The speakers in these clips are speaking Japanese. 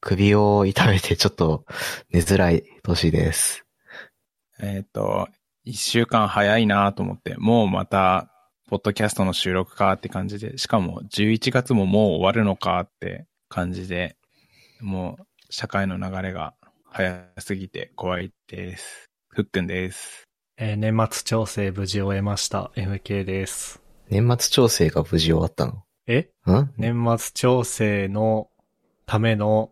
首を痛めてちょっと寝づらい年です。えっ、と、一週間早いなと思って、もうまた、ポッドキャストの収録かって感じで、しかも11月ももう終わるのかって感じで、もう社会の流れが早すぎて怖いです。ふっくんです。えー年末調整無事終えました。MK です。年末調整が無事終わったの？え？ん？年末調整のための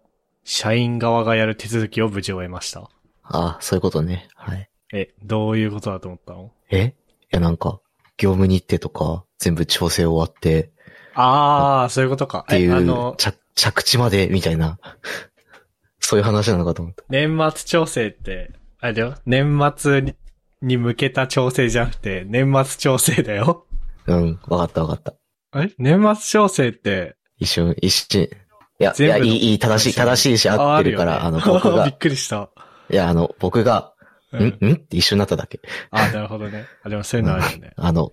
社員側がやる手続きを無事終えました。あそういうことね。はい。え、どういうことだと思ったの？え？いやなんか、業務日程とか全部調整終わってあー、そういうことか。っていうえあの、着着地までみたいな、そういう話なのかと思った。年末調整って、あれだよ。年末にに向けた調整じゃなくて、年末調整だよ。うん、わかったわかった。え？年末調整って、一瞬、一瞬。いや、いや、いい、いい、正しい、正しいし合ってるから、あ,、あの、僕が びっ、くりした。いや、あの、僕が、うんんん？って一緒になっただけ。あ、なるほどね。あ、でもそういうのあるよね。あの、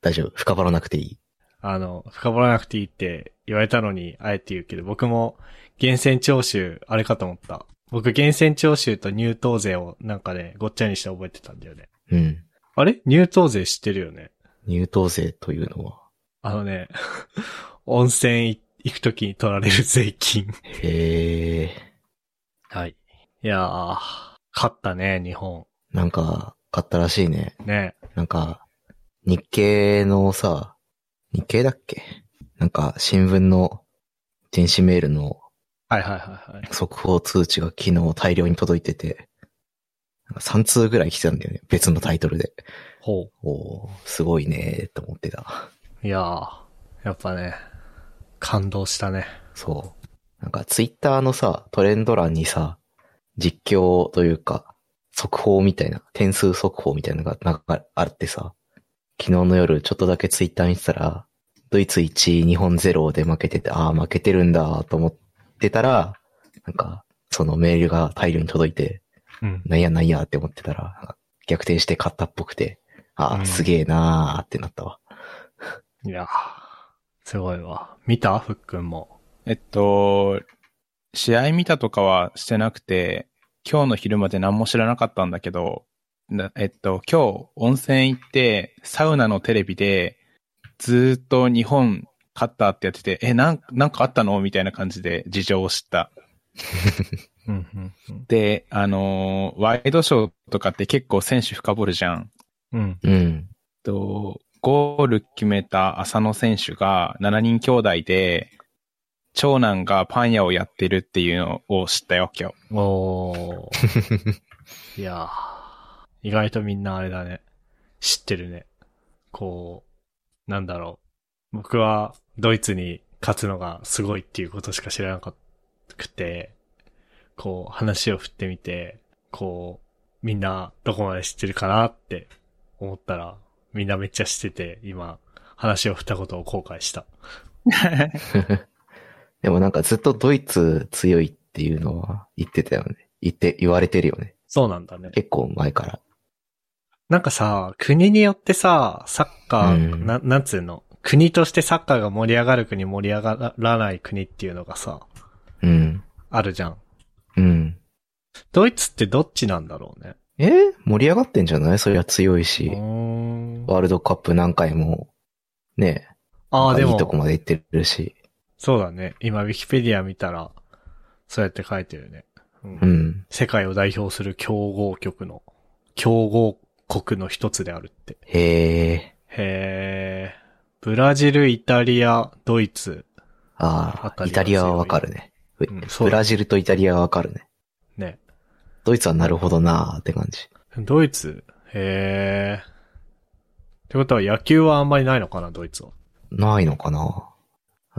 大丈夫。深掘らなくていい。あの、深掘らなくていいって言われたのに、あえて言うけど、僕も、源泉徴収、あれかと思った。僕、源泉徴収と入湯税をなんかね、ごっちゃにして覚えてたんだよね。うん。あれ？入湯税知ってるよね入湯税というのは？あのね、温泉行くときに取られる税金。へえ、はい。いやー、勝ったね、日本。なんか、買ったらしいね。ね。なんか、日経のさ、日経だっけ？なんか、新聞の電子メールのはいはいはいはい。速報通知が昨日大量に届いてて、なんか3通ぐらい来てたんだよね。別のタイトルで。ほおーすごいねーと思ってた。う。いやー、やっぱね、感動したね。そう。なんかツイッターのさ、トレンド欄にさ、実況というか、速報みたいな、点数速報みたいなのがなんかあってさ、昨日の夜ちょっとだけツイッター見てたら、ドイツ1、日本0で負けてて、ああ、負けてるんだと思ってたら、なんか、そのメールが大量に届いて、うん。なんやなんやって思ってたら、逆転して勝ったっぽくて、ああ、うんすげえなーってなったわ。いやー、すごいわ。見た？ふっくんも。えっと、試合見たとかはしてなくて、今日の昼まで何も知らなかったんだけど、なえっと、今日温泉行って、サウナのテレビで、ずーっと日本勝ったってやってて、え、なん、なんかあったの？みたいな感じで事情を知った。うん、うん、うん。で、あのーワイドショーとかって結構選手深掘るじゃん。うん。うん。と、ゴール決めた浅野選手が7人兄弟で、長男がパン屋をやってるっていうのを知ったよ、今日。おー。いやー、意外とみんなあれだね。知ってるね。こう、なんだろう。僕はドイツに勝つのがすごいっていうことしか知らなかくて、こう話を振ってみて、こう、みんなどこまで知ってるかなって思ったら、みんなめっちゃ知ってて、今、話を振ったことを後悔した。でもなんかずっとドイツ強いっていうのは言ってたよね。言って、言われてるよね。そうなんだね。結構前から。なんかさ、国によってさ、サッカー、うんな、なんつうの、国としてサッカーが盛り上がる国、盛り上がらない国っていうのがさ、うん。あるじゃん。うん。ドイツってどっちなんだろうね？え？盛り上がってんじゃない？そりゃ強いうし。ワールドカップ何回も、ねああ、でいいとこも、まで行ってるし。そうだね。今、ウィキペディア見たら、そうやって書いてるね。うんうん。世界を代表する強豪国の、強豪国の一つであるって。へえ。へえ。ブラジル、イタリア、ドイツ。ああ、イタリアはわかるね。ふうんブラジルとイタリアはわかるね。ね。ドイツはなるほどなーって感じ。ドイツ？へえ。ってことは野球はあんまりないのかな、ドイツは？ないのかな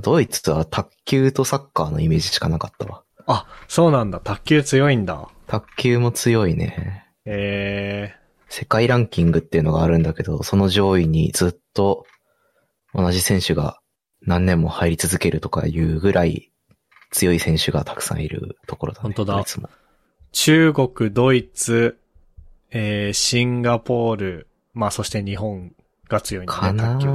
ドイツは卓球とサッカーのイメージしかなかったわ。あ、そうなんだ。卓球強いんだ。卓球も強いね。へえ。世界ランキングっていうのがあるんだけど、その上位にずっと同じ選手が何年も入り続けるとかいうぐらい強い選手がたくさんいるところだね。本当だドイツも。中国、ドイツ、えー、シンガポール、まあそして日本が強いんだかね、卓球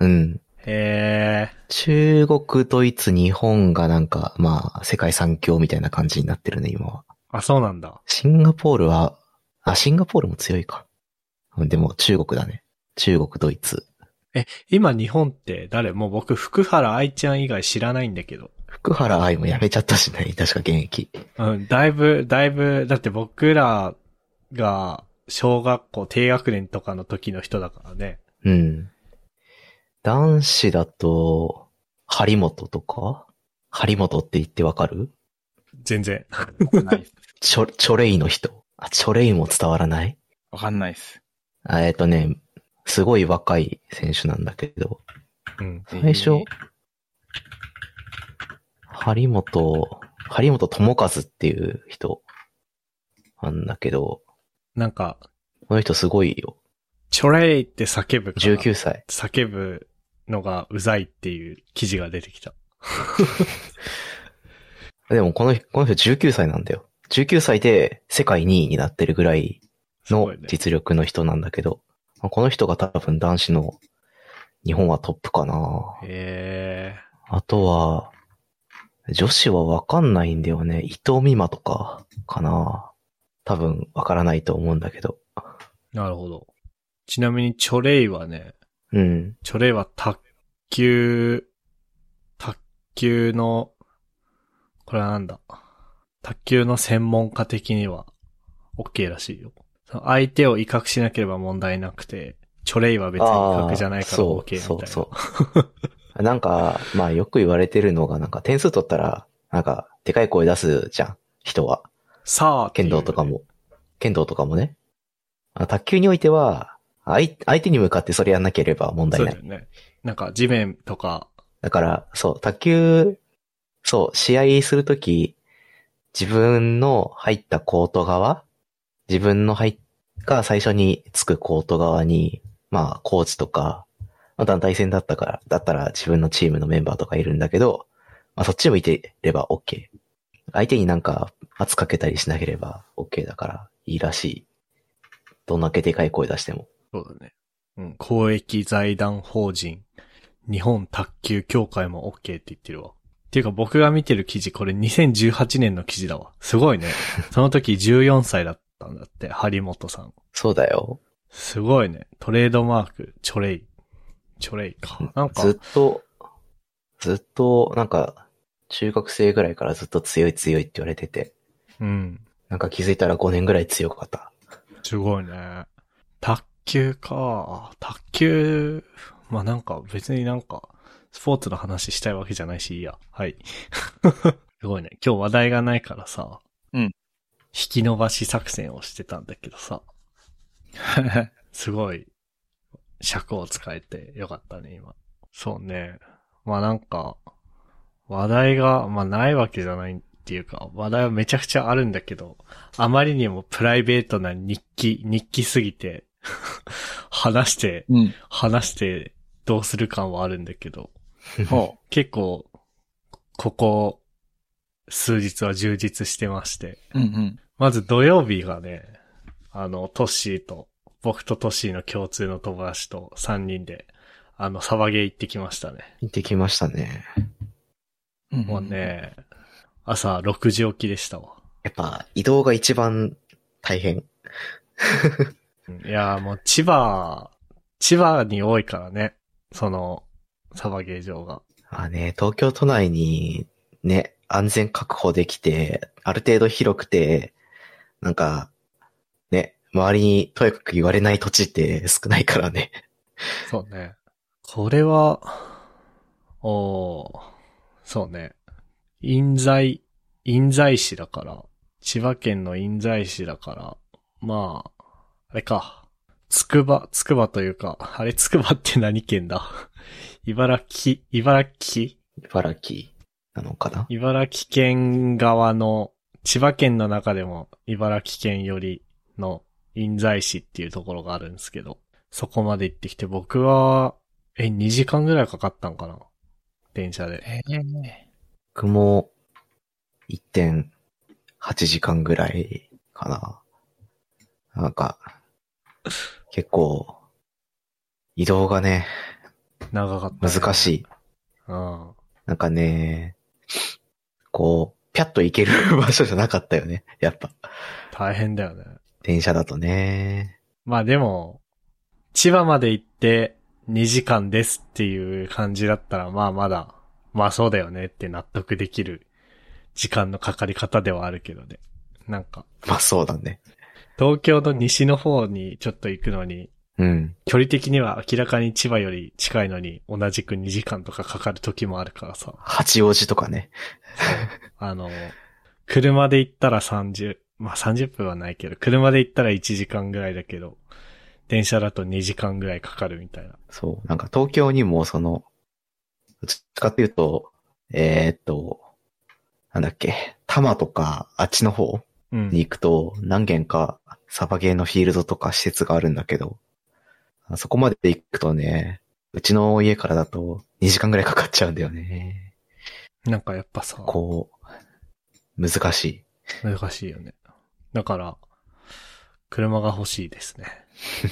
うん。へえ。中国、ドイツ、日本がなんか、まあ、世界三強みたいな感じになってるね、今は。あ、そうなんだ。シンガポールは、あ、シンガポールも強いか。うんでも中国だね。中国、ドイツ。今日本って誰？もう僕、福原愛ちゃん以外知らないんだけど。福原愛も辞めちゃったしね、確か現役。うん、だいぶ、だいぶ、だって僕らが小学校低学年とかの時の人だからね。うん。男子だと、張本とか？張本って言ってわかる？全然。ないっす。チョ、チョレイの人。あ、チョレイも伝わらない？わかんないっす。あえっ、とね、すごい若い選手なんだけど、うん。最初、張本、張本智和っていう人なんだけど、なんか、この人すごいよ。チョレイって叫ぶから19歳。叫ぶのがうざいっていう記事が出てきた。でもこの、この人19歳なんだよ。19歳で世界2位になってるぐらいの。実力の人なんだけど、まあこの人が多分男子の日本はトップかな。へえ。あとは、女子はわかんないんだよね。伊藤美誠とか、かな。多分わからないと思うんだけど。なるほど。ちなみにチョレイはね、うん。チョレイは卓球、卓球の、これはなんだ？卓球の専門家的には OK らしいよ。相手を威嚇しなければ問題なくて、チョレイは別に威嚇じゃないからそう OK みたいな。そうそう。なんか、まあよく言われてるのが、なんか点数取ったら、なんか、でかい声出すじゃん、人は。さあ、剣道とか。も。剣道とかもね。あ卓球においては、相相手に向かってそれやんなければ問題ないそうだ。よね。なんか地面とか、だから、そう、卓球、そう、試合するとき、自分の入ったコート側、自分の入っが最初につくコート側に、まあ、コーチとか、まあ、団体戦だったから、だったら自分のチームのメンバーとかいるんだけど、まあ、そっち向いてれば OK。相手になんか圧かけたりしなければ OK だからいいらしい。どんだけでかい声出しても。そうだね。うん。公益財団法人、日本卓球協会も OK って言ってるわ。っていうか僕が見てる記事、これ2018年の記事だわ。すごいね。その時14歳だったんだって、張本さん。そうだよ。すごいね。トレードマーク、チョレイ。チョレイか。なんかずっ、と、ずっと、なんか、中学生ぐらいからずっと強い強いって言われてて、うん。なんか気づいたら5年ぐらい強かった。すごいね。卓球か。卓球、まあなんか別になんか、スポーツの話したいわけじゃないし、いいや。はい。すごいね。今日話題がないからさ。うん引き伸ばし作戦をしてたんだけどさ。すごい、尺を使えてよかったね、今。そうね。まあなんか、話題が、まあないわけじゃないっていうか、話題はめちゃくちゃあるんだけど、あまりにもプライベートな日記、日記すぎて、話して、うん。話してどうする感はあるんだけど、ほ 結構、ここ、数日は充実してまして、う。うんうん。まず土曜日がね、あの、トッシーと、僕とトッシーの共通の友達と3人で、あの、サバゲー行ってきましたね。行ってきましたね。うんもう。ね、朝6時起きでしたわ。やっぱ移動が一番大変。いやーもう千葉、千葉に多いからね、その、サバゲー場が。あね、東京都内にね、安全確保できて、ある程度広くて、なんか、ね、周りにとにかく言われない土地って少ないからね。そうね。これは、おーそうね。印西、印西市だから、千葉県の印西市だから、まあ、あれか。つくば、つくばというか、あれつくばって何県だ？茨城、茨城？茨城なのかな？茨城県側の、千葉県の中でも茨城県よりの印西市っていうところがあるんですけど、そこまで行ってきて僕は、え、2時間ぐらいかかったんかな？電車で。ええ僕も1.8時間ぐらいかな。なんか、結構、移動がね、長かった、ね。難しい。うん。なんかね、こう、ピャッと行ける 場所じゃなかったよね。やっぱ。大変だよね。電車だとね。まあでも、千葉まで行って2時間ですっていう感じだったら、まあまだ、まあそうだよねって納得できる時間のかかり方ではあるけどね。なんか、まあそうだね。東京の西の方にちょっと行くのに、うん。距離的には明らかに千葉より近いのに同じく2時間とかかかる時もあるからさ。八王子とかね。あの、車で行ったら30、まあ30分はないけど、車で行ったら1時間ぐらいだけど、電車だと2時間ぐらいかかるみたいな。そう。なんか東京にもその、どっちかっていうと、えーっと、なんだっけ、多摩とかあっちの方うん。に行くと何軒かサバゲーのフィールドとか施設があるんだけど、あそこまで行くとね、うちの家からだと2時間ぐらいかかっちゃうんだよね。なんかやっぱさ、こう、難しい。難しいよね。だから、車が欲しいですね。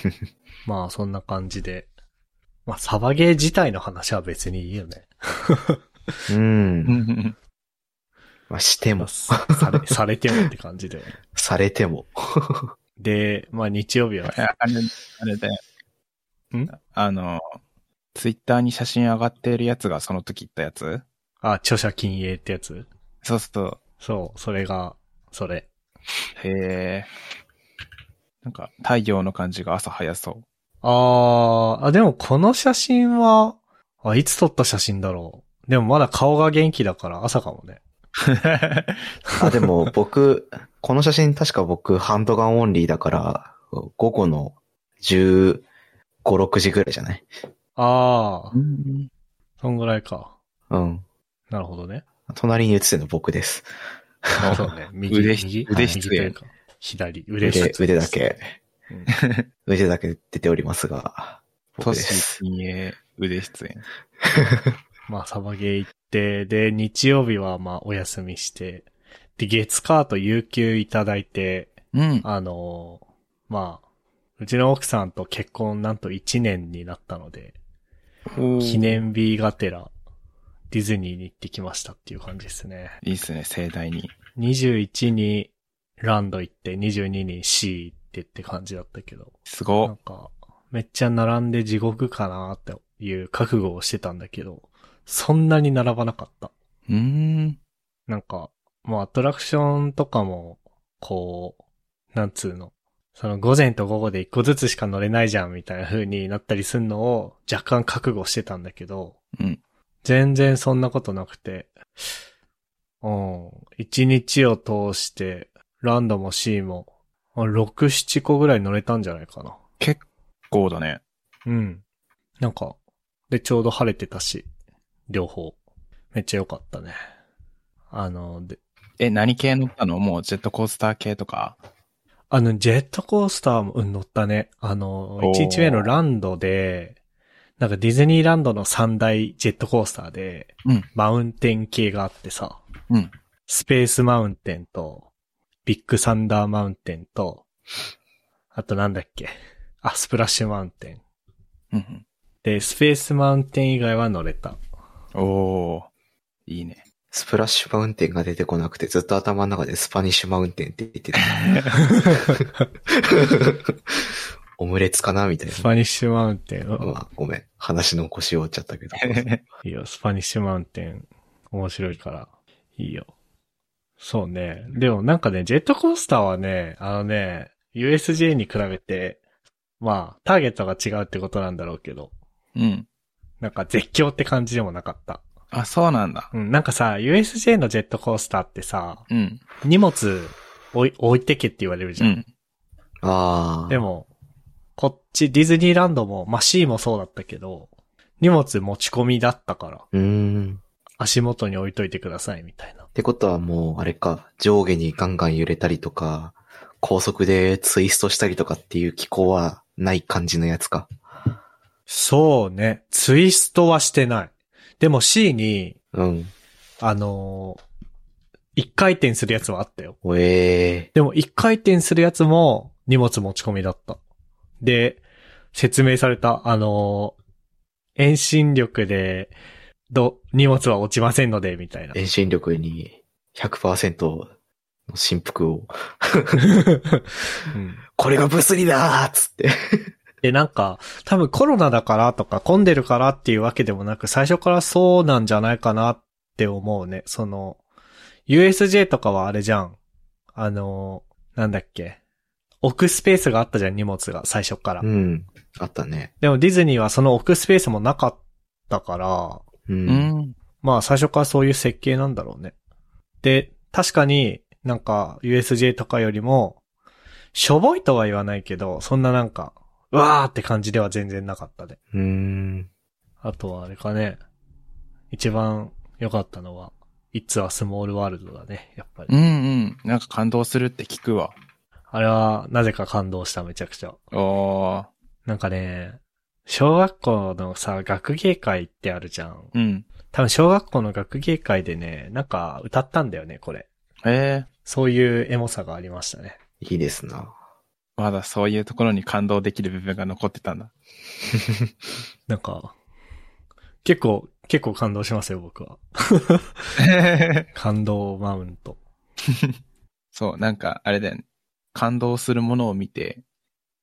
まあそんな感じで。まあサバゲー自体の話は別にいいよね。う。うんん。まあ、しても、さされ、されてもって感じだよね。されても。で、まあ日曜日は、あれ、あれで。ん？あの、ツイッターに写真上がってるやつがその時言ったやつ？あ、著者禁影ってやつ？そうすると、そう、それが、それ。へえ。なんか、太陽の感じが朝早そう。あー、あ、でもこの写真は、あ、いつ撮った写真だろう。でもまだ顔が元気だから朝かもね。あ、でも 僕、この写真確か僕ハンドガンオンリーだから、午後の15、6時ぐらいじゃない？あー、うんそんぐらいか。うん。なるほどね。隣に写ってるの僕です。そうね。右、腕右？腕出演右というか左、腕腕、出腕だけ、うん 腕だけ出ておりますが、僕都です。市禁煙腕出演。まあ、サバゲー行って、で、日曜日はまあ、お休みして、で、月火と有給いただいて、うん。あのーまあ、うちの奥さんと結婚なんと1年になったので、記念日がてら、ディズニーに行ってきましたっていう感じですね。いいっすね、盛大に。21にランド行って、22に C 行ってって感じだったけど、なすごん。か、めっちゃ並んで地獄かなっていう覚悟をしてたんだけど、そんなに並ばなかった。うーん。なんか、もうアトラクションとかも、こう、なんつうの？その午前と午後で一個ずつしか乗れないじゃんみたいな風になったりするのを若干覚悟してたんだけど、うん。全然そんなことなくて、うん、一日を通して、ランドも C も、あ6、7個ぐらい乗れたんじゃないかな。結構だね。うん。なんか、で、ちょうど晴れてたし、両方。めっちゃ良かったね。あの、で、え、何系乗ったの？もうジェットコースター系とか？あの、ジェットコースターも、うん、乗ったね。あの、おー1日目のランドで、なんかディズニーランドの三大ジェットコースターで、うんマウンテン系があってさ、うん。スペースマウンテンと、ビッグサンダーマウンテンと、あとなんだっけ？あ、スプラッシュマウンテン。うんで、スペースマウンテン以外は乗れた。うん。おー。いいね。スプラッシュマウンテンが出てこなくて、ずっと頭の中でスパニッシュマウンテンって言ってた。オムレツかなみたいスパニッシュマウンテン。な。まあ、ごめん。話の腰折っちゃったけど。いいよ、スパニッシュマウンテン。面白いから。いいよ。そうね。でもなんかね、ジェットコースターはね、あのね、USJ に比べて、まあ、ターゲットが違うってことなんだろうけど、うん。なんか絶叫って感じでもなかった。あ、そうなんだ。うん、なんかさ、USJ のジェットコースターってさ、うん。荷物置い置いてけって言われるじゃん。うん。ああ。でも、こっちディズニーランドも、まあ C もそうだったけど、荷物持ち込みだったから、うーん。足元に置いといてくださいみたいな。ってことはもう、あれか、上下にガンガン揺れたりとか、高速でツイストしたりとかっていう機構はない感じのやつか。そうね。ツイストはしてない。でも C に、うん。あのー一回転するやつはあったよ。おえでも一回転するやつも荷物持ち込みだった。で、説明された、あのー遠心力で、ど、荷物は落ちませんので、みたいな。遠心力に100%の振幅を、うんこれが物理だーっつって。で、なんか、多分コロナだからとか混んでるからっていうわけでもなく、最初からそうなんじゃないかなって思うね。その、USJ とかはあれじゃん。あの、なんだっけ。置くスペースがあったじゃん、荷物が、最初から。うん。あったね。でもディズニーはその置くスペースもなかったから、う。うんん。まあ最初からそういう設計なんだろうね。で、確かになんか USJ とかよりも、しょぼいとは言わないけど、そんななんか、うわーって感じでは全然なかったで。うーん。あとはあれかね、一番良かったのは、It's a Small World だね、やっぱり。うんうん。なんか感動するって聞くわ。あれはなぜか感動した、めちゃくちゃ。おー。なんかね、小学校のさ、学芸会ってあるじゃん。うん。多分小学校の学芸会でね、なんか歌ったんだよね、これ。ええそういうエモさがありましたね。いいですな。まだそういうところに感動できる部分が残ってたんだ。なんか、結構、結構感動しますよ、僕は。感動マウント。そう、なんか、あれだよね。感動するものを見て、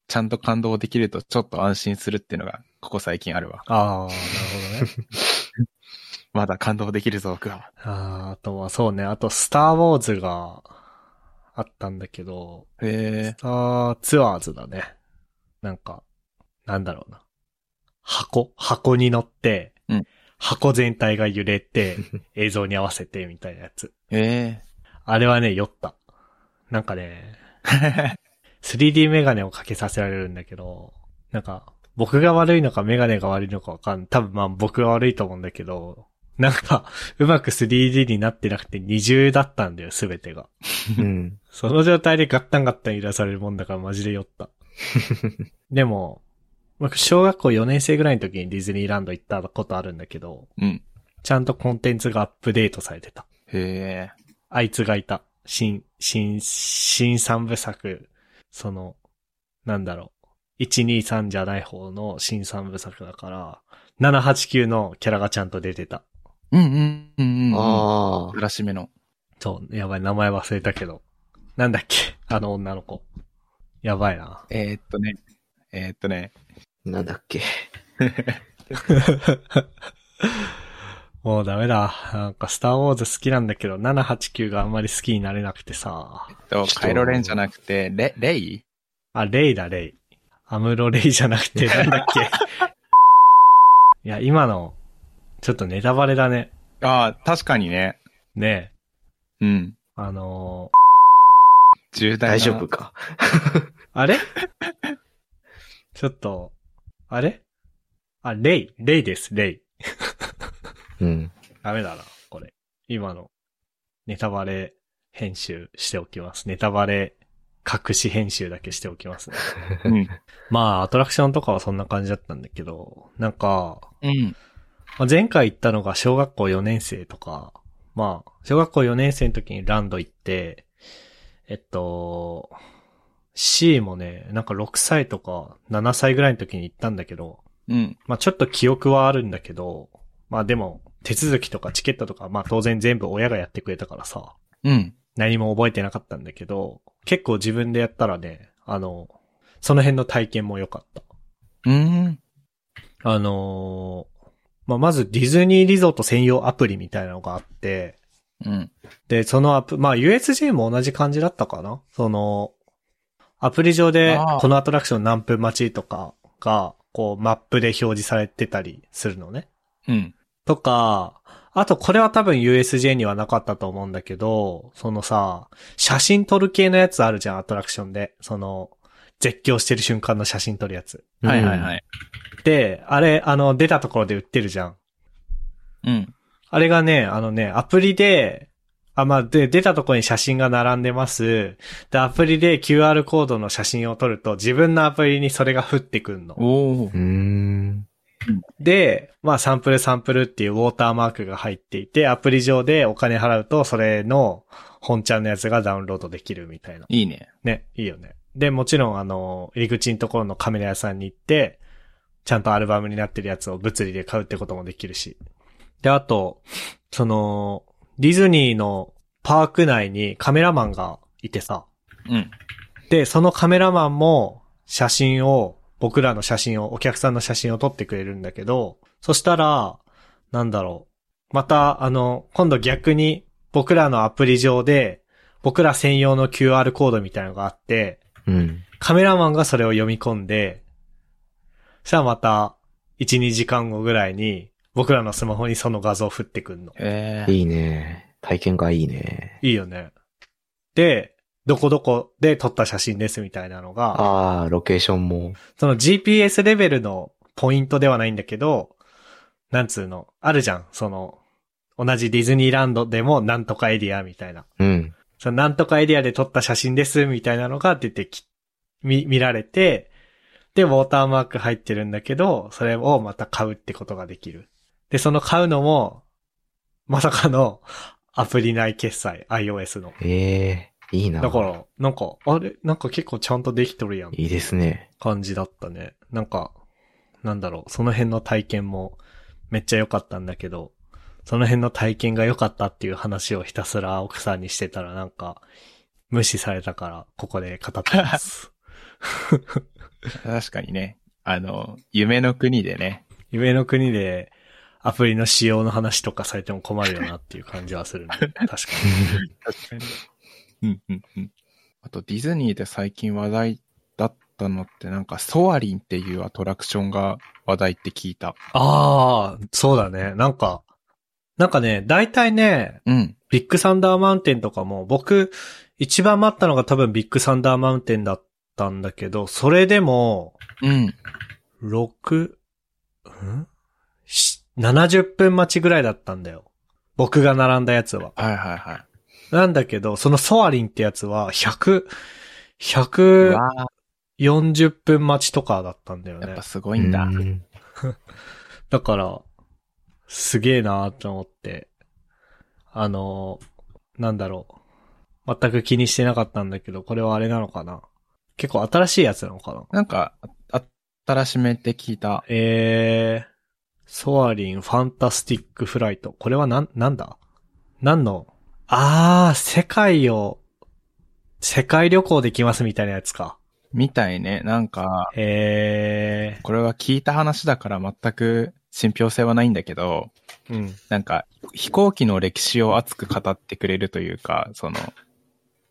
ちゃんと感動できるとちょっと安心するっていうのが、ここ最近あるわ。ああ、なるほどね。まだ感動できるぞ、僕は。あーあとはそうね、あとスターウォーズがあったんだけど、へえスターツアーズだね。なんか、なんだろうな。箱箱に乗って、うん箱全体が揺れて、映像に合わせてみたいなやつ。えあれはね、酔った。なんかね、え 3D メガネをかけさせられるんだけど、なんか、僕が悪いのかメガネが悪いのかわかん多分まあ僕が悪いと思うんだけど、なんか、うまく 3D になってなくて二重だったんだよ、すべてが。うん。その状態でガッタンガッタン揺らされるもんだからマジで酔った。でも、僕小学校4年生ぐらいの時にディズニーランド行ったことあるんだけど、うん。ちゃんとコンテンツがアップデートされてた。へえあいつがいた。新、新、新三部作、その、なんだろう。123じゃない方の新三部作だから、789のキャラがちゃんと出てた。うんうんうんうん。ああ。浦しめの。そう、やばい、名前忘れたけど。なんだっけ あの女の子。やばいな。えー、っとね。えー、っとね。なんだっけ。もうダメだ。なんか、スターウォーズ好きなんだけど、789があんまり好きになれなくてさ。えっと、カイロレンじゃなくて、レ、レイ？あ、レイだ、レイ。アムロレイじゃなくて、なんだっけ。いや、今の、ちょっとネタバレだね。ああ、確かにね。ねうん。え。あの重大な。大丈夫か？ー、あれ？ちょっと、あれ？あ、レイ、レイです、レイ。うん。ダメだな、これ。今の、ネタバレ編集しておきます。ネタバレ隠し編集だけしておきますね。うん。まあ、アトラクションとかはそんな感じだったんだけど、なんか、うん。まあ、前回行ったのが小学校4年生とか、まあ、小学校4年生の時にランド行って、えっと、C もね、なんか6歳とか7歳ぐらいの時に行ったんだけど、うん。まあちょっと記憶はあるんだけど、まあでも、手続きとかチケットとか、まあ当然全部親がやってくれたからさ、うん。何も覚えてなかったんだけど、結構自分でやったらね、あの、その辺の体験も良かった。うん。あのーまあ、まずディズニーリゾート専用アプリみたいなのがあって、うん。で、そのアプ、まあ、USJ も同じ感じだったかな？その、アプリ上でこのアトラクション何分待ちとかが、こう、マップで表示されてたりするのね。うん。とか、あとこれは多分 USJ にはなかったと思うんだけど、そのさ、写真撮る系のやつあるじゃん、アトラクションで。その、絶叫してる瞬間の写真撮るやつ。はいはいはい。で、あれ、あの、出たところで売ってるじゃん。うん。あれがね、あのね、アプリで、あ、まあ、で、出たところに写真が並んでます。で、アプリで QR コードの写真を撮ると、自分のアプリにそれが降ってくんの。おおう。ーん。で、まあ、サンプルサンプルっていうウォーターマークが入っていて、アプリ上でお金払うと、それの本ちゃんのやつがダウンロードできるみたいな。いいね。ね、いいよね。で、もちろん、あの、入り口のところのカメラ屋さんに行って、ちゃんとアルバムになってるやつを物理で買うってこともできるし。で、あと、その、ディズニーのパーク内にカメラマンがいてさ。うん。で、そのカメラマンも写真を、僕らの写真を、お客さんの写真を撮ってくれるんだけど、そしたら、なんだろう。また、あの、今度逆に僕らのアプリ上で、僕ら専用の QR コードみたいなのがあって、うん。カメラマンがそれを読み込んで、そしたらまた、1、2時間後ぐらいに、僕らのスマホにその画像を振ってくんの。ええいいね。体験がいいね。いいよね。で、どこどこで撮った写真ですみたいなのが、ああ、ロケーションも。その GPS レベルのポイントではないんだけど、なんつうの、あるじゃん。その、同じディズニーランドでもなんとかエリアみたいな。うん。そのなんとかエリアで撮った写真ですみたいなのが出てき、見、見られて、で、ウォーターマーク入ってるんだけど、それをまた買うってことができる。で、その買うのも、まさかのアプリ内決済、iOS の。ええいいな。だから、なんか、あれ？なんか結構ちゃんとできとるやん。いいですね。感じだったね。なんか、なんだろう、その辺の体験もめっちゃ良かったんだけど、その辺の体験が良かったっていう話をひたすら奥さんにしてたらなんか、無視されたから、ここで語ってます。確かにね。あの、夢の国でね。夢の国でアプリの仕様の話とかされても困るよなっていう感じはするね。確か 確かに。うんうんうん。あと、ディズニーで最近話題だったのって、なんか、ソアリンっていうアトラクションが話題って聞いた。ああ、そうだね。なんか、なんかね、大体ね、うん。ビッグサンダーマウンテンとかも、僕、一番待ったのが多分ビッグサンダーマウンテンだったんだけど、それでも、うん。6、ん？し ?70 分待ちぐらいだったんだよ。僕が並んだやつは。はいはいはい。なんだけど、そのソアリンってやつは、100、う140わ分待ちとかだったんだよねーやっぱ。すごいんだ。うんだから、すげえなーって思って、あのーなんだろう。全く気にしてなかったんだけど、これはあれなのかな結構新しいやつなのかななんか、あ新しめって聞いた。えー、ソアリンファンタスティックフライト。これはなん、なんだ？何のあー、世界を、世界旅行できますみたいなやつか。みたいね。なんか、えこれは聞いた話だから全く信憑性はないんだけど、ー、うん。なんか、飛行機の歴史を熱く語ってくれるというか、その、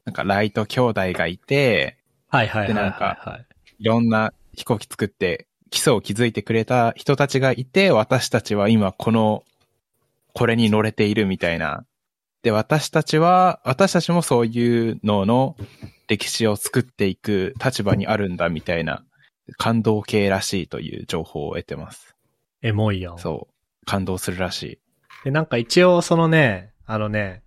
なんかライト兄弟がいて、はいはいはいはい、でなんはい。いろんな飛行機作って基礎を築いてくれた人たちがいて、私たちは今この、これに乗れているみたいな。で、私たちは、私たちもそういうのの歴史を作っていく立場にあるんだみたいな、感動系らしいという情報を得てます。エモいやん。そう。感動するらしい。で、なんか一応そのね、あのね、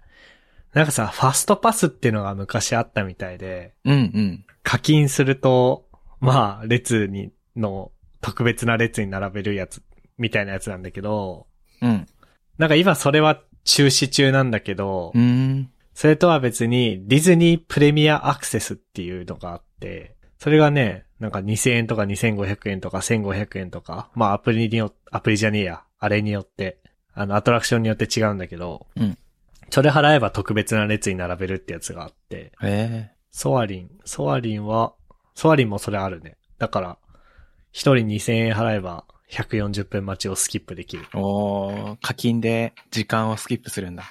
なんかさ、ファストパスっていうのが昔あったみたいで、うんうん。課金すると、まあ、列に、の、特別な列に並べるやつ、みたいなやつなんだけど、うん。なんか今それは中止中なんだけど、うーん。それとは別にディズニープレミアアクセスっていうのがあって、それがね、なんか2000円とか2500円とか1500円とか、まあアプリによアプリじゃねえや、あれによって、あのアトラクションによって違うんだけど、うんそれ払えば特別な列に並べるってやつがあって、えソアリン、ソアリンは、ソアリンもそれあるね。だから、一人2000円払えば140分待ちをスキップできる。えおー、課金で時間をスキップするんだ。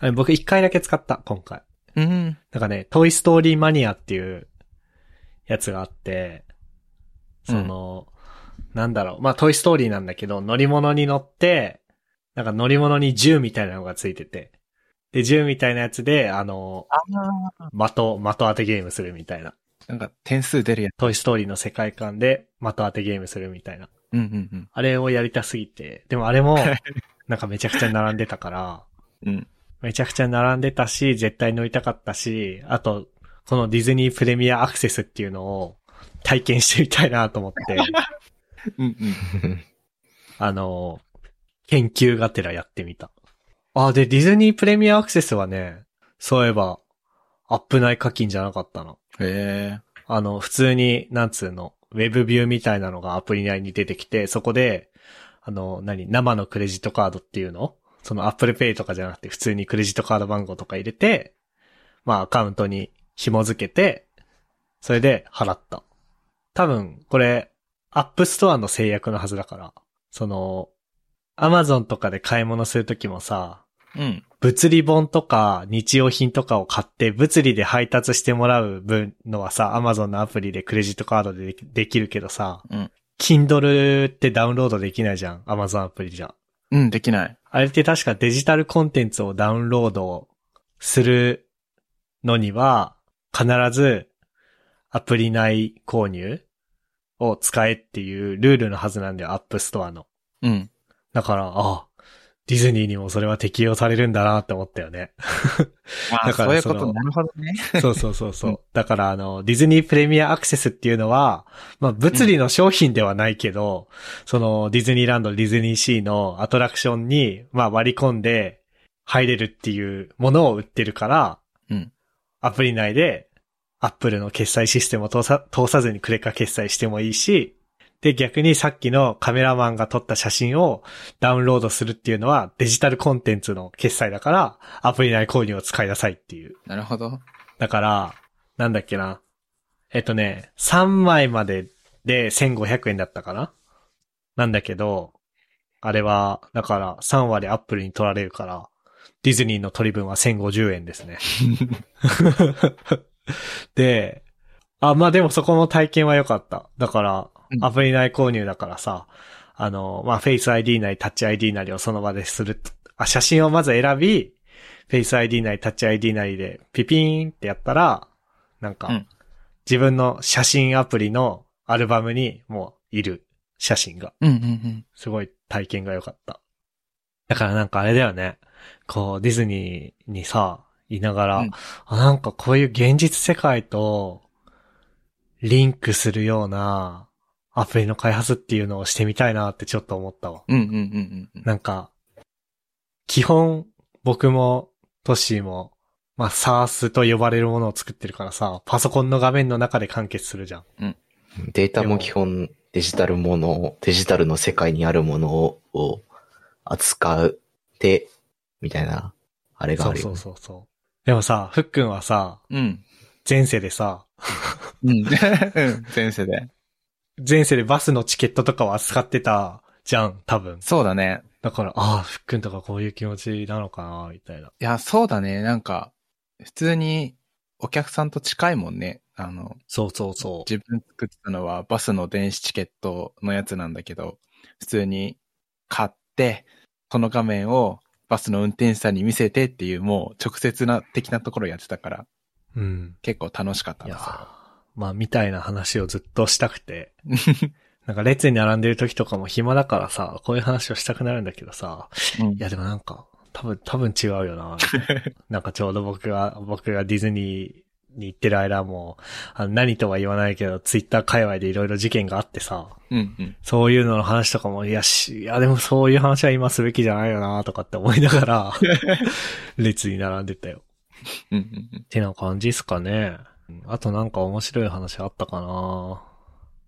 あ僕一回だけ使った、今回。うん。なんかね、トイストーリーマニアっていうやつがあって、その、なんだろう、まあトイストーリーなんだけど、乗り物に乗って、なんか乗り物に銃みたいなのがついてて、で、銃みたいなやつで、あの、的、的当てゲームするみたいな。なんか点数出るやつ。トイストーリーの世界観で的当てゲームするみたいな。うんうんうん。あれをやりたすぎて、でもあれも、なんかめちゃくちゃ並んでたから、うん。めちゃくちゃ並んでたし、絶対乗りたかったし、あと、このディズニープレミアアクセスっていうのを体験してみたいなと思って、うんうん。あの、研究がてらやってみた。あ、で、ディズニープレミアアクセスはね、そういえば、アップ内課金じゃなかったの。へえ。あの、普通に、なんつうの、ウェブビューみたいなのがアプリ内に出てきて、そこで、あの、何生のクレジットカードっていうの？その Apple Pay とかじゃなくて普通にクレジットカード番号とか入れて、まあアカウントに紐付けて、それで払った。多分、これ、App Store の制約のはずだから、その、Amazon とかで買い物するときもさ、うん。物理本とか日用品とかを買って物理で配達してもらう分のはさ、Amazon のアプリでクレジットカードでできるけどさ、うん。Kindle ってダウンロードできないじゃん。Amazon アプリじゃ。うん、できない。あれって確かデジタルコンテンツをダウンロードするのには、必ずアプリ内購入を使えっていうルールのはずなんだよ、App Store の。うん。だから、あディズニーにもそれは適用されるんだなって思ったよね。あだからそういうこと、なるほどね。そうそうそうそう。うんだから、あの、ディズニープレミアアクセスっていうのは、まあ、物理の商品ではないけど、その、ディズニーランド、ディズニーシーのアトラクションに、まあ、割り込んで入れるっていうものを売ってるから、うん。アプリ内で、アップルの決済システムを通さ、通さずにクレカ決済してもいいし、で、逆にさっきのカメラマンが撮った写真をダウンロードするっていうのはデジタルコンテンツの決済だから、アプリ内購入を使いなさいっていう。なるほど。だから、なんだっけな。えっとね、3枚までで1500円だったかななんだけど、あれは、だから3割アップルに取られるから、ディズニーの取り分は1050円ですね。で、あ、まあでもそこの体験は良かった。だからう、んアプリ内購入だからさ、あの、まあ、フェイス ID なりタッチ ID なりをその場でする。あ、写真をまず選び、フェイス ID なりタッチ ID なりでピピーンってやったら、なんか、うん自分の写真アプリのアルバムにもういる写真が。うんうんうん。すごい体験が良かった。だからなんかあれだよね。こう、ディズニーにさ、いながら、うんあ、なんかこういう現実世界とリンクするようなアプリの開発っていうのをしてみたいなってちょっと思ったわ。うんうんうんうん。なんか、基本僕もトッシーも、まあ、SARS と呼ばれるものを作ってるからさ、パソコンの画面の中で完結するじゃん。データも基本デジタルもの、デジタルの世界にあるものを扱って、みたいな、あれがあるよ、ね。そうそうそう。でもさ、ふっくんはさ、うん。前世でさ、うん。うん。前世で。前世でバスのチケットとかを扱ってたじゃん、多分。そうだね。だから、ああ、ふっくんとかこういう気持ちなのかな、みたいな。いや、そうだね。なんか、普通にお客さんと近いもんね。あの、そうそうそう。自分作ってたのはバスの電子チケットのやつなんだけど、普通に買って、その画面をバスの運転手さんに見せてっていうもう直接な的なところやってたから、うん。結構楽しかったな、それは。まあ、みたいな話をずっとしたくて。なんか列に並んでる時とかも暇だからさ、こういう話をしたくなるんだけどさ、うんいやでもなんか、多分、多分違うよな。な なんかちょうど僕が、僕がディズニーに行ってる間も、あの何とは言わないけど、ツイッター界隈でいろいろ事件があってさ、うんうん。そういうのの話とかも、いやし、いやでもそういう話は今すべきじゃないよなとかって思いながら、列に並んでたよ。うんうんうん。ってな感じっすかね。あとなんか面白い話あったかな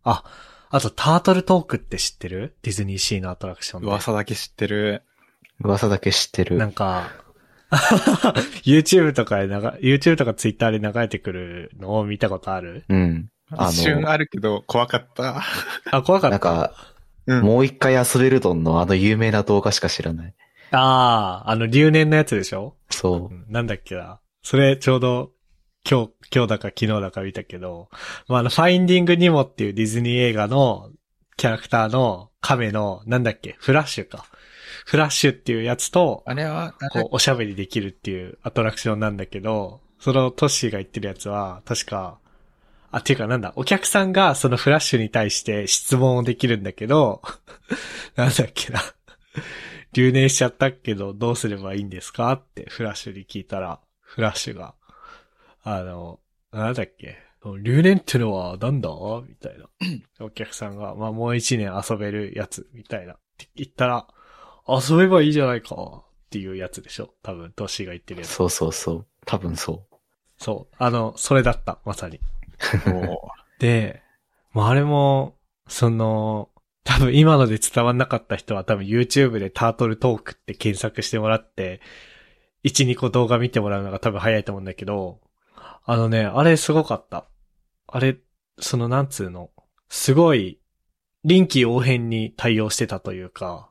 あ、あとタートルトークって知ってる？ディズニーシーのアトラクションで。噂だけ知ってる。噂だけ知ってる。なんか、YouTube とかで流、YouTube とか Twitter で流れてくるのを見たことある？うん。あの、一瞬あるけど怖かった。あ、怖かった？なんか、うんもう一回遊べるドンのあの有名な動画しか知らない。ああ、あの留年のやつでしょ？そうう。んなんだっけな。それちょうど今日、今日だか昨日だか見たけど、まあ、あの、ファインディングニモっていうディズニー映画のキャラクターの亀の、なんだっけ、フラッシュか。フラッシュっていうやつと、あれは、こう、おしゃべりできるっていうアトラクションなんだけど、そのトッシーが言ってるやつは、確か、あ、っていうかなんだ、お客さんがそのフラッシュに対して質問をできるんだけど、なんだっけな？留年しちゃったけど、どうすればいいんですか？ってフラッシュに聞いたら、フラッシュが、あの、なんだっけ？留年ってのはなんだ？みたいな。お客さんが、まあもう一年遊べるやつ、みたいな。って言ったら、遊べばいいじゃないか。っていうやつでしょ？多分、トッシーが言ってるやつ。そうそうそう。多分そう。そう。あの、それだった、まさに。で、もうあれも、その、多分今ので伝わんなかった人は多分 YouTube でタートルトークって検索してもらって、1、2個動画見てもらうのが多分早いと思うんだけど、あのね、あれすごかった。あれ、そのなんつうの、すごい、臨機応変に対応してたというか、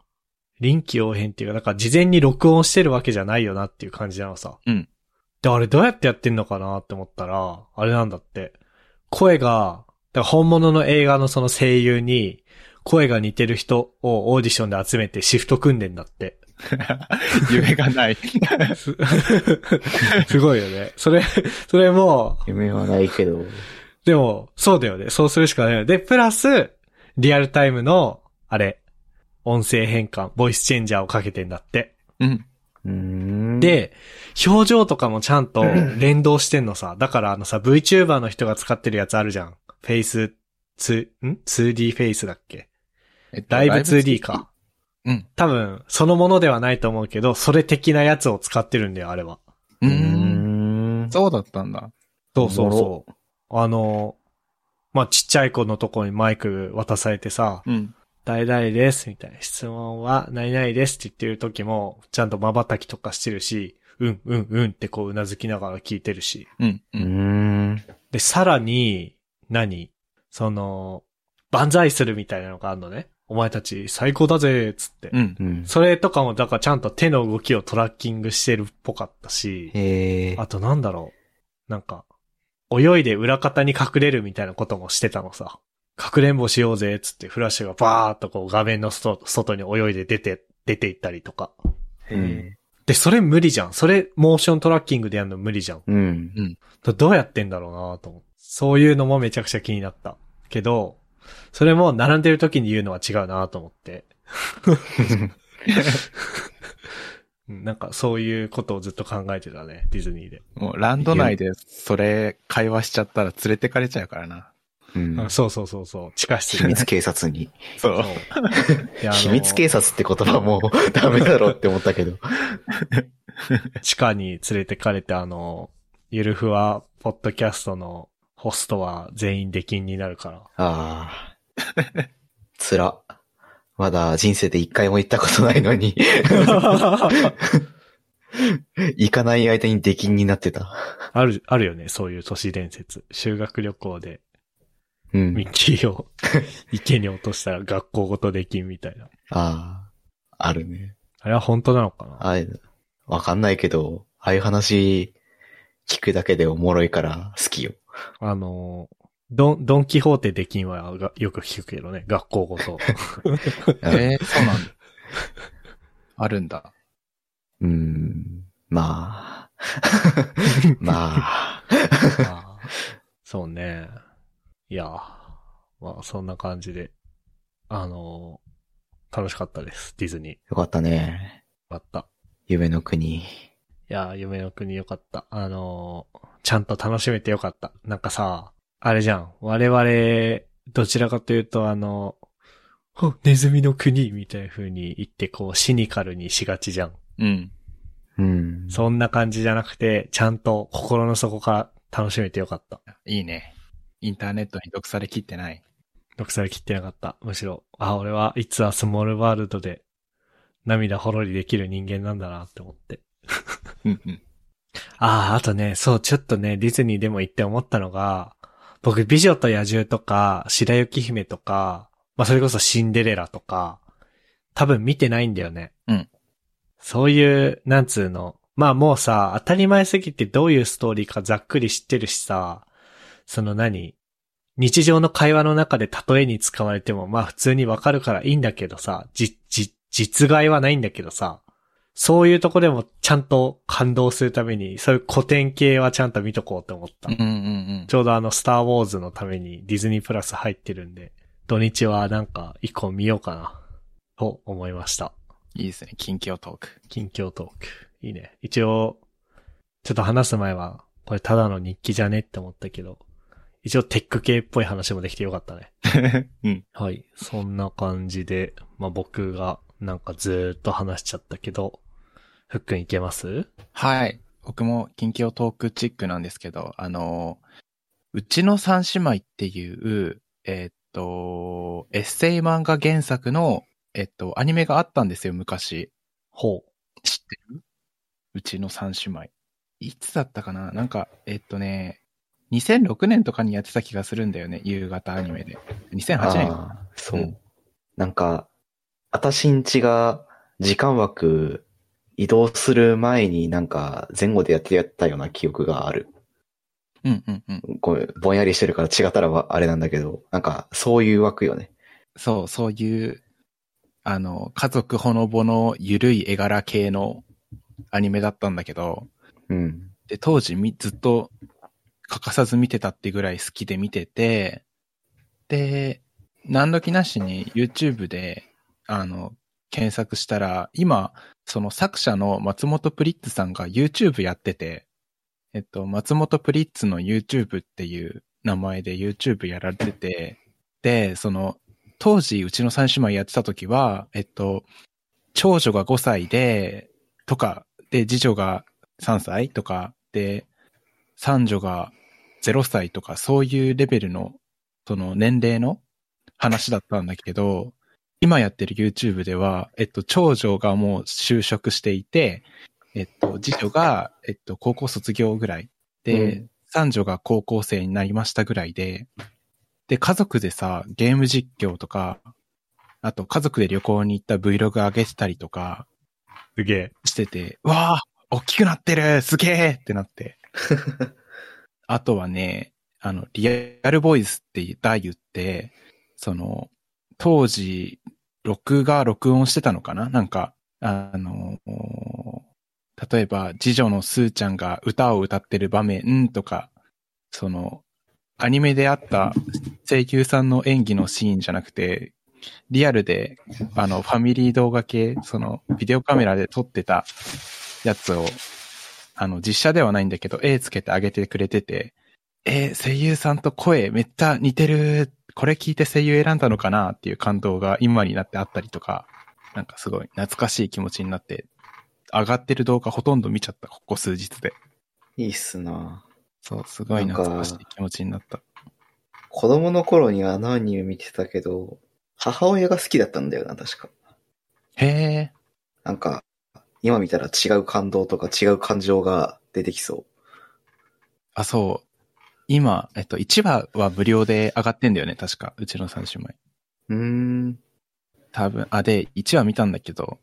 臨機応変っていうか、なんか事前に録音してるわけじゃないよなっていう感じなのさ。うん。で、あれどうやってやってんのかなって思ったら、あれなんだって。声が、だから本物の映画のその声優に、声が似てる人をオーディションで集めてシフト組んでんだって。夢がない。すすごいよね。それ、それも、夢はないけど。でも、そうだよね。そうするしかないよね。で、プラス、リアルタイムの、あれ、音声変換、ボイスチェンジャーをかけてんだって。うん。で、表情とかもちゃんと 連動してんのさ。だからあのさ、VTuber の人が使ってるやつあるじゃん。フェイス、つ、ん ?2D フェイスだっけ？えっとライブ 2D か。。うん。多分、そのものではないと思うけど、それ的なやつを使ってるんだよ、あれは。う。うんーん。そうだったんだ。そうそうそう。あの、まあ、ちっちゃい子のとこにマイク渡されてさ、うん。誰々です、みたいな。質問は、何々ですって言ってる時も、ちゃんと瞬きとかしてるし、うん、うん、うんってこう、うなずきながら聞いてるし。うん。う。ん。で、さらに、何？その、万歳するみたいなのがあるのね。お前たち最高だぜつって。うん。うん。それとかも、だからちゃんと手の動きをトラッキングしてるっぽかったし、へえ。あとなんだろう。なんか、泳いで裏方に隠れるみたいなこともしてたのさ。かくれんぼしようぜつってフラッシュがバーっとこう画面の外外に泳いで出て、出て行ったりとか。へで、それ無理じゃん。それ、モーショントラッキングでやるの無理じゃん。え。うん。どどうやってんだろうなと思って。そういうのもめちゃくちゃ気になった。けど、それも並んでる時に言うのは違うなと思って。う んなんかそういうことをずっと考えてたね、ディズニーで。もうランド内でそれ会話しちゃったら連れてかれちゃうからな。うんあそうそうそうそう、地下室秘密警察に。そう。であの秘密警察って言葉もうダメだろって思ったけど。地下に連れてかれてあの、ゆるふわポッドキャストのホストは全員出禁になるから。ああ。つら。まだ人生で一回も行ったことないのに、行かない間に出禁になってた。ある、あるよね、そういう都市伝説。修学旅行でうん。ミッキーを 池に落としたら学校ごとできんみたいな。ああ。あるね。あれは本当なのかな？ああわかんないけど、ああいう話聞くだけでおもろいから好きよ。あの、ドン、ドンキホーテできんはがよく聞くけどね、学校ごと。えー、そうなんだ。あるんだ。うん。まあ。まあ。あーそうね。いやー、まあそんな感じで、あの楽しかったです、ディズニー。よよかったね。かった。夢の国。いやー、夢の国よかった。あのーちゃんと楽しめてよかった。なんかさ、あれじゃん。我々、どちらかというとあの、ほネズミの国みたいな風に言ってこうシニカルにしがちじゃん。うん。うん。そんな感じじゃなくて、ちゃんと心の底から楽しめてよかった。いいね。インターネットに毒されきってない。毒されきってなかった。むしろ、あ、俺は、いつはスモールワールドで涙ほろりできる人間なんだなって思って。うんうん。ああ、あとね、そう、ちょっとね、ディズニーでも行って思ったのが、僕、美女と野獣とか、白雪姫とか、まあ、それこそシンデレラとか、多分見てないんだよね。うん。そういう、なんつうの。まあもうさ、当たり前すぎてどういうストーリーかざっくり知ってるしさ、その何日常の会話の中で例えに使われてもまあ普通にわかるからいいんだけどさ、じ、じ、実害はないんだけどさ、そういうとこでもちゃんと感動するために、そういう古典系はちゃんと見とこうと思った。うんうんうんちょうどあの、スターウォーズのためにディズニープラス入ってるんで、土日はなんか一個見ようかな、と思いました。いいですね。近況トーク。近況トーク。いいね。一応、ちょっと話す前は、これただの日記じゃねって思ったけど、一応テック系っぽい話もできてよかったね。うん。はい。そんな感じで、まあ、僕がなんかずーっと話しちゃったけど、ふっくんいけます？はい。僕も近況トークチックなんですけど、あの、うちの三姉妹っていう、えっと、エッセイ漫画原作の、えっと、アニメがあったんですよ、昔。ほ知ってる？うちの三姉妹。いつだったかな？なんか、えっとね、2006年とかにやってた気がするんだよね、夕方アニメで。2008年そう。うんなんか、あたしんちが時間枠移動する前になんか前後でやってやったような記憶がある。うんうんうん。ごめん、ぼんやりしてるから違ったらわあれなんだけど、なんかそういう枠よね。そう、そういう、あの、家族ほのぼのゆるい絵柄系のアニメだったんだけど、うん。で、当時みずっと欠かさず見てたってぐらい好きで見てて、で、何時なしに YouTube で、あの、検索したら、今、その作者の松本プリッツさんが YouTube やってて、えっと、松本プリッツの YouTube っていう名前で YouTube やられてて、で、その、当時うちの三姉妹やってた時は、えっと、長女が5歳で、とか、で、次女が3歳とか、で、三女が0歳とか、そういうレベルの、その年齢の話だったんだけど、今やってる YouTube では、えっと、長女がもう就職していて、えっと、次女が、えっと、高校卒業ぐらい。で、うん三女が高校生になりましたぐらいで、で、家族でさ、ゲーム実況とか、あと家族で旅行に行った Vlog 上げてたりとかう。すげえ。してて、うわあ大きくなってるすげえってなって。あとはね、あの、リアルボイスって題言って、その、当時、録画録音してたのかな？なんか、あの、例えば、次女のスーちゃんが歌を歌ってる場面とか、その、アニメであった声優さんの演技のシーンじゃなくて、リアルで、あの、ファミリー動画系、その、ビデオカメラで撮ってたやつを、あの、実写ではないんだけど、絵つけてあげてくれてて、えー声優さんと声めっちゃ似てる。これ聞いて声優選んだのかなっていう感動が今になってあったりとか、なんかすごい懐かしい気持ちになって、上がってる動画ほとんど見ちゃった、ここ数日で。いいっすなそう、すごい懐かしい気持ちになった。子供の頃にあのアニメ見てたけど、母親が好きだったんだよな、確か。へえ、なんか、今見たら違う感動とか違う感情が出てきそあ、そう。今、えっと、1話は無料で上がってんだよね、確か。うちの三姉妹。う。うーん。多分、あ、で、1話見たんだけど、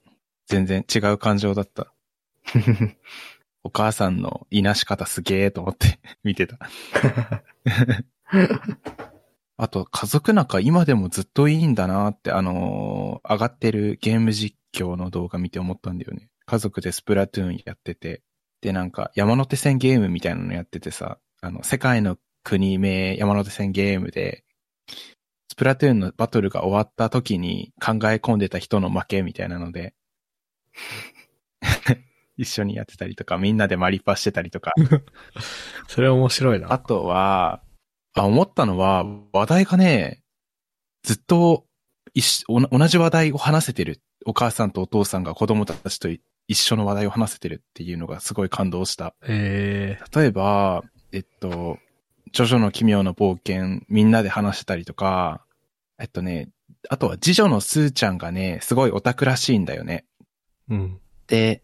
全然違う感情だった。お母さんのいなし方すげえと思って 見てた。あと、家族仲今でもずっといいんだなって、あのー上がってるゲーム実況の動画見て思ったんだよね。家族でスプラトゥーンやってて、で、なんか山手線ゲームみたいなのやっててさ、あの、世界の国名山手線ゲームで、スプラトゥーンのバトルが終わった時に考え込んでた人の負けみたいなので、一緒にやってたりとか、みんなでマリパしてたりとか。それ面白いな。あとは、あ、思ったのは、話題がね、ずっと一緒おな同じ話題を話せてる。お母さんとお父さんが子供たちと一緒の話題を話せてるっていうのがすごい感動した。え例えば、えっと、ジョジョの奇妙な冒険、みんなで話してたりとか、えっとね、あとは次女のスーちゃんがね、すごいオタクらしいんだよね。ー、うん。で、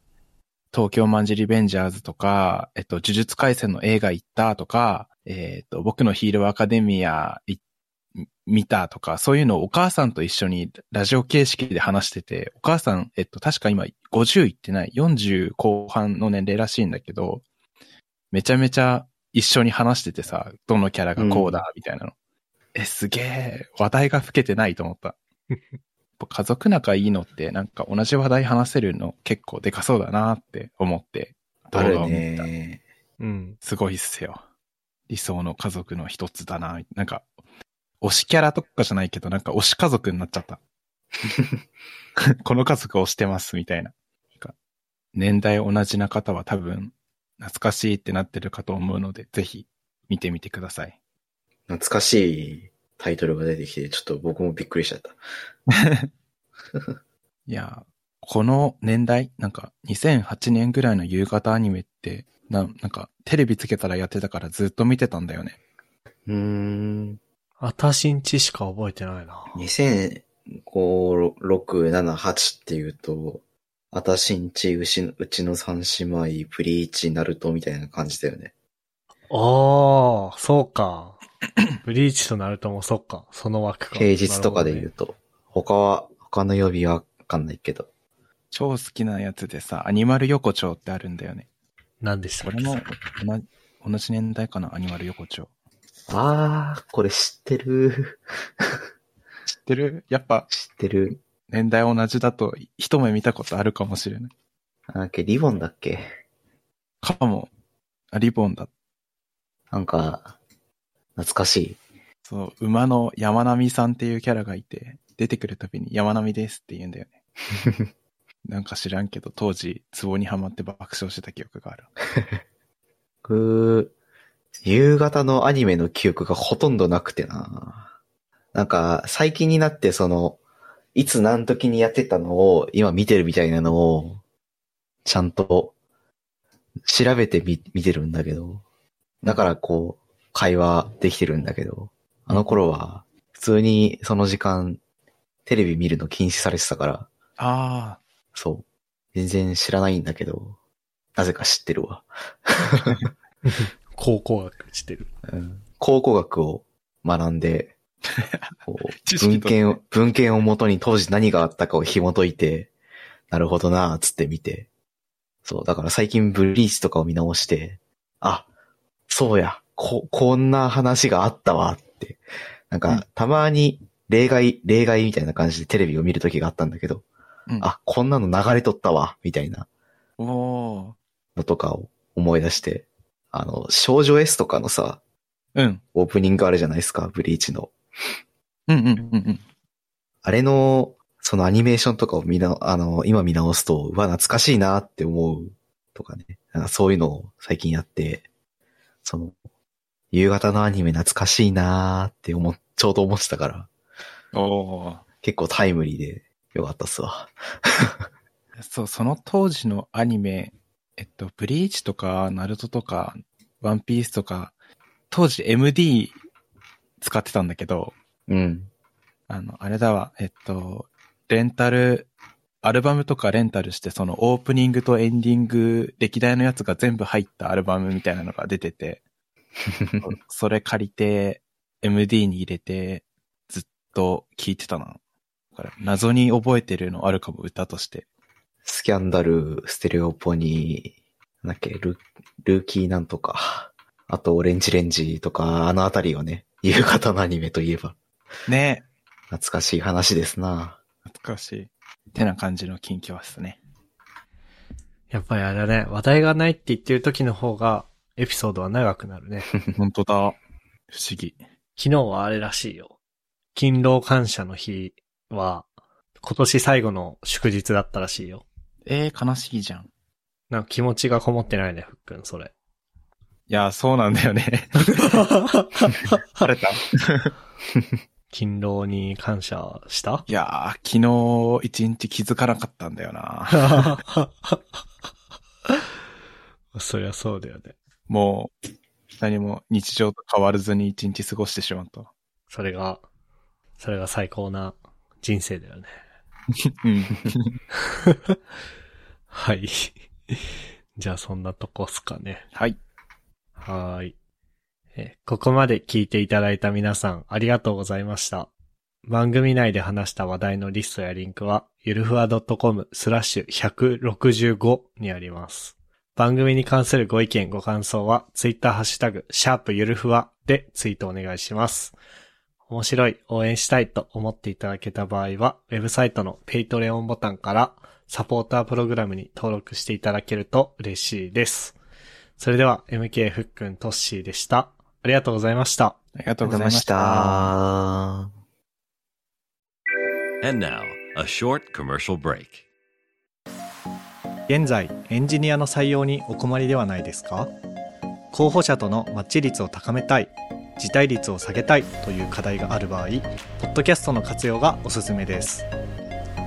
東京マンジリベンジャーズとか、えっと、呪術回戦の映画行ったとか、えっと、僕のヒーローアカデミアい見たとか、そういうのをお母さんと一緒にラジオ形式で話してて、お母さん、えっと、確か今50いってない、40後半の年齢らしいんだけど、めちゃめちゃ一緒に話しててさ、どのキャラがこうだ、みたいなの。え、すげえ、話題が吹けてないと思った。家族仲いいのってなんか同じ話題話せるの結構でかそうだなって思って動画を見た。ね。うん。すごいっすよ。理想の家族の一つだな。なんか、推しキャラとかじゃないけど、なんか推し家族になっちゃった。この家族推してますみたいな。年代同じな方は多分懐かしいってなってるかと思うので、ぜひ見てみてください。懐かしいタイトルが出てきて、ちょっと僕もびっくりしちゃった。いや、この年代、なんか2008年ぐらいの夕方アニメって、ななんかテレビつけたらやってたからずっと見てたんだよね。うーん。あたしんちしか覚えてないな。2005、6、7、8っていうと、あたしんち、うちうちの三姉妹、ブリーチ、ナルトみたいな感じだよね。ああ、そうか。ブリーチとナルトもそっか。その枠か。平日とかで言うと。他は、他の曜日はわかんないけど。超好きなやつでさ、アニマル横丁ってあるんだよね。何でしたっけ？これも同じ同じ年代かな、アニマル横丁。あー、これ知ってる。知ってる？やっぱ知ってる。年代同じだと一目見たことあるかもしれない。なんだっけ、リボンだっけ？かも。あ、リボンだ。なんか、懐かしい。そう、馬の山並さんっていうキャラがいて、出てくるたびに山並ですって言うんだよね。なんか知らんけど、当時、ツボにはまって爆笑してた記憶がある。僕、夕方のアニメの記憶がほとんどなくてな。なんか、最近になってその、いつ何時にやってたのを今見てるみたいなのを、ちゃんと調べてみ見てるんだけど、だからこう、会話できてるんだけど、あの頃は、普通にその時間、テレビ見るの禁止されてたから、あそう。全然知らないんだけど、なぜか知ってるわ。高校学してる。うん考古学を学んで、文献を、文献をもとに当時何があったかを紐解いて、なるほどなぁ、つって見て。そう、だから最近ブリーチとかを見直して、あ、そうや、こ、こんな話があったわって。なんか、うんたまに例外、例外みたいな感じでテレビを見るときがあったんだけど、あ。うん、あ、こんなの流れとったわ、みたいなおー。のとかを思い出して、あの、少女 S とかのさ、うん。オープニングあるじゃないですか、ブリーチの。うんうんうんうん。あれの、そのアニメーションとかを見な、あの、今見直すと、うわ、懐かしいなって思うとかね。なんかそういうのを最近やって、その、夕方のアニメ懐かしいなって思っ、ちょうど思ってたから、おー。結構タイムリーでよかったっすわ。そう、その当時のアニメ、えっと、ブリーチとか、ナルトとか、ワンピースとか、当時 MD 使ってたんだけど、うん。あの、あれだわ、えっと、レンタル、アルバムとかレンタルして、そのオープニングとエンディング、歴代のやつが全部入ったアルバムみたいなのが出てて、それ借りて、MD に入れて、ずっと聴いてたな。謎に覚えてるのあるかも、歌として。スキャンダル、ステレオポニー、なんだっけ、ル、ルーキーなんとか、あとオレンジレンジとか、あのあたりをね、夕方のアニメといえば、ね懐かしい話ですな。懐かしい。ってな感じの近況ですね。やっぱりあれだね、話題がないって言ってる時の方が、エピソードは長くなるね。本当だ。不思議。昨日はあれらしいよ。勤労感謝の日は、今年最後の祝日だったらしいよ。えー、悲しいじゃん。いなんか気持ちがこもってないね、ふっくん、それ。や、そうなんだよね。晴れた勤労に感謝した？いやー、昨日一日気づかなかったんだよな。そりゃそうだよね。もう、何も日常と変わらずに一日過ごしてしまった。それが、それが最高な人生だよね。うん。はい。じゃあそんなとこっすかね。はい。はい。えここまで聞いていただいた皆さんありがとうございました。番組内で話した話題のリストやリンクは、ゆるふわ .com スラッシュ165にあります。番組に関するご意見ご感想は、ツイッターハッシュタグ、シャープゆるふわでツイートお願いします。面白い、応援したいと思っていただけた場合は、ウェブサイトの Patreon ボタンから、サポータープログラムに登録していただけると嬉しいです。それでは、MK ふっくんとっしーでした。ありがとうございました。ありがとあうございました。た。And now, a short commercial break. 現在エンジニアの採用にお困りではないですか？候補者とのマッチ率を高めたい辞退率を下げたいという課題がある場合ポッドキャストの活用がおすすめです